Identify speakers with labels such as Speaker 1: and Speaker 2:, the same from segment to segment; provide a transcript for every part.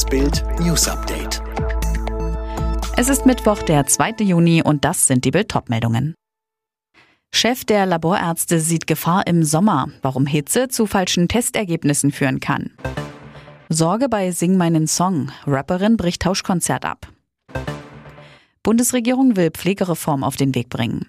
Speaker 1: Das Bild News Update.
Speaker 2: Es ist Mittwoch, der 2. Juni und das sind die Bild-Top-Meldungen. Chef der Laborärzte sieht Gefahr im Sommer, warum Hitze zu falschen Testergebnissen führen kann. Sorge bei Sing meinen Song. Rapperin bricht Tauschkonzert ab. Bundesregierung will Pflegereform auf den Weg bringen.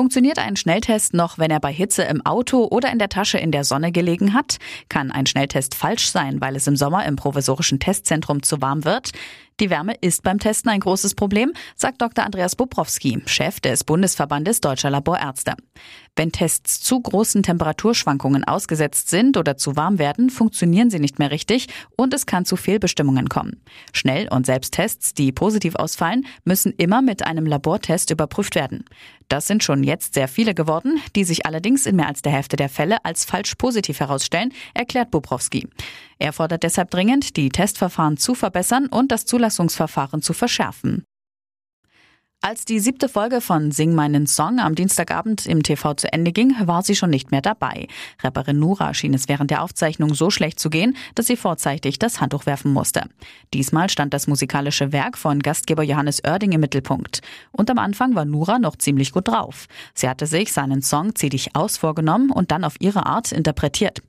Speaker 2: Funktioniert ein Schnelltest noch, wenn er bei Hitze im Auto oder in der Tasche in der Sonne gelegen hat? Kann ein Schnelltest falsch sein, weil es im Sommer im provisorischen Testzentrum zu warm wird? Die Wärme ist beim Testen ein großes Problem, sagt Dr. Andreas Bobrowski, Chef des Bundesverbandes Deutscher Laborärzte. Wenn Tests zu großen Temperaturschwankungen ausgesetzt sind oder zu warm werden, funktionieren sie nicht mehr richtig und es kann zu Fehlbestimmungen kommen. Schnell- und Selbsttests, die positiv ausfallen, müssen immer mit einem Labortest überprüft werden. Das sind schon jetzt sehr viele geworden, die sich allerdings in mehr als der Hälfte der Fälle als falsch positiv herausstellen, erklärt Bobrowski. Er fordert deshalb dringend, die Testverfahren zu verbessern und das Zulassungsverfahren zu verschärfen. Als die siebte Folge von Sing meinen Song am Dienstagabend im TV zu Ende ging, war sie schon nicht mehr dabei. Rapperin Nura schien es während der Aufzeichnung so schlecht zu gehen, dass sie vorzeitig das Handtuch werfen musste. Diesmal stand das musikalische Werk von Gastgeber Johannes Oerding im Mittelpunkt. Und am Anfang war Nura noch ziemlich gut drauf. Sie hatte sich seinen Song Zieh dich aus vorgenommen und dann auf ihre Art interpretiert.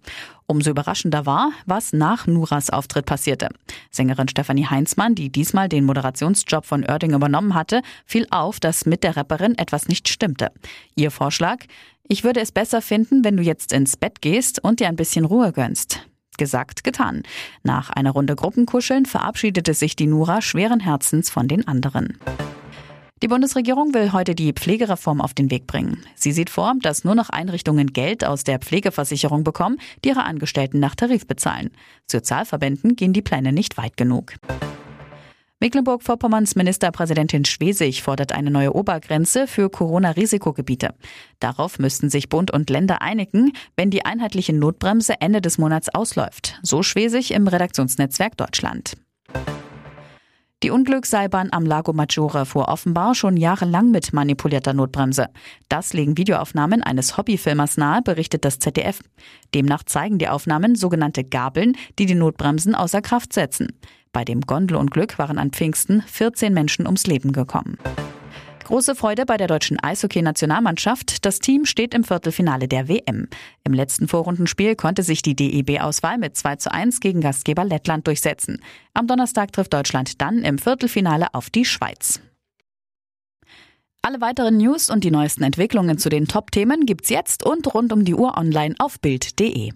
Speaker 2: Umso überraschender war, was nach Nuras Auftritt passierte. Sängerin Stefanie Heinzmann, die diesmal den Moderationsjob von Oerding übernommen hatte, fiel auf, dass mit der Rapperin etwas nicht stimmte. Ihr Vorschlag? Ich würde es besser finden, wenn du jetzt ins Bett gehst und dir ein bisschen Ruhe gönnst. Gesagt, getan. Nach einer Runde Gruppenkuscheln verabschiedete sich die Nura schweren Herzens von den anderen. Die Bundesregierung will heute die Pflegereform auf den Weg bringen. Sie sieht vor, dass nur noch Einrichtungen Geld aus der Pflegeversicherung bekommen, die ihre Angestellten nach Tarif bezahlen. Sozialverbänden gehen die Pläne nicht weit genug. Mecklenburg-Vorpommerns Ministerpräsidentin Schwesig fordert eine neue Obergrenze für Corona-Risikogebiete. Darauf müssten sich Bund und Länder einigen, wenn die einheitliche Notbremse Ende des Monats ausläuft. So Schwesig im Redaktionsnetzwerk Deutschland. Die Unglücksseilbahn am Lago Maggiore fuhr offenbar schon jahrelang mit manipulierter Notbremse. Das legen Videoaufnahmen eines Hobbyfilmers nahe, berichtet das ZDF. Demnach zeigen die Aufnahmen sogenannte Gabeln, die die Notbremsen außer Kraft setzen. Bei dem Gondelunglück waren an Pfingsten 14 Menschen ums Leben gekommen. Große Freude bei der deutschen Eishockey-Nationalmannschaft. Das Team steht im Viertelfinale der WM. Im letzten Vorrundenspiel konnte sich die DEB-Auswahl mit 2 zu 1 gegen Gastgeber Lettland durchsetzen. Am Donnerstag trifft Deutschland dann im Viertelfinale auf die Schweiz. Alle weiteren News und die neuesten Entwicklungen zu den Top-Themen gibt's jetzt und rund um die Uhr online auf Bild.de.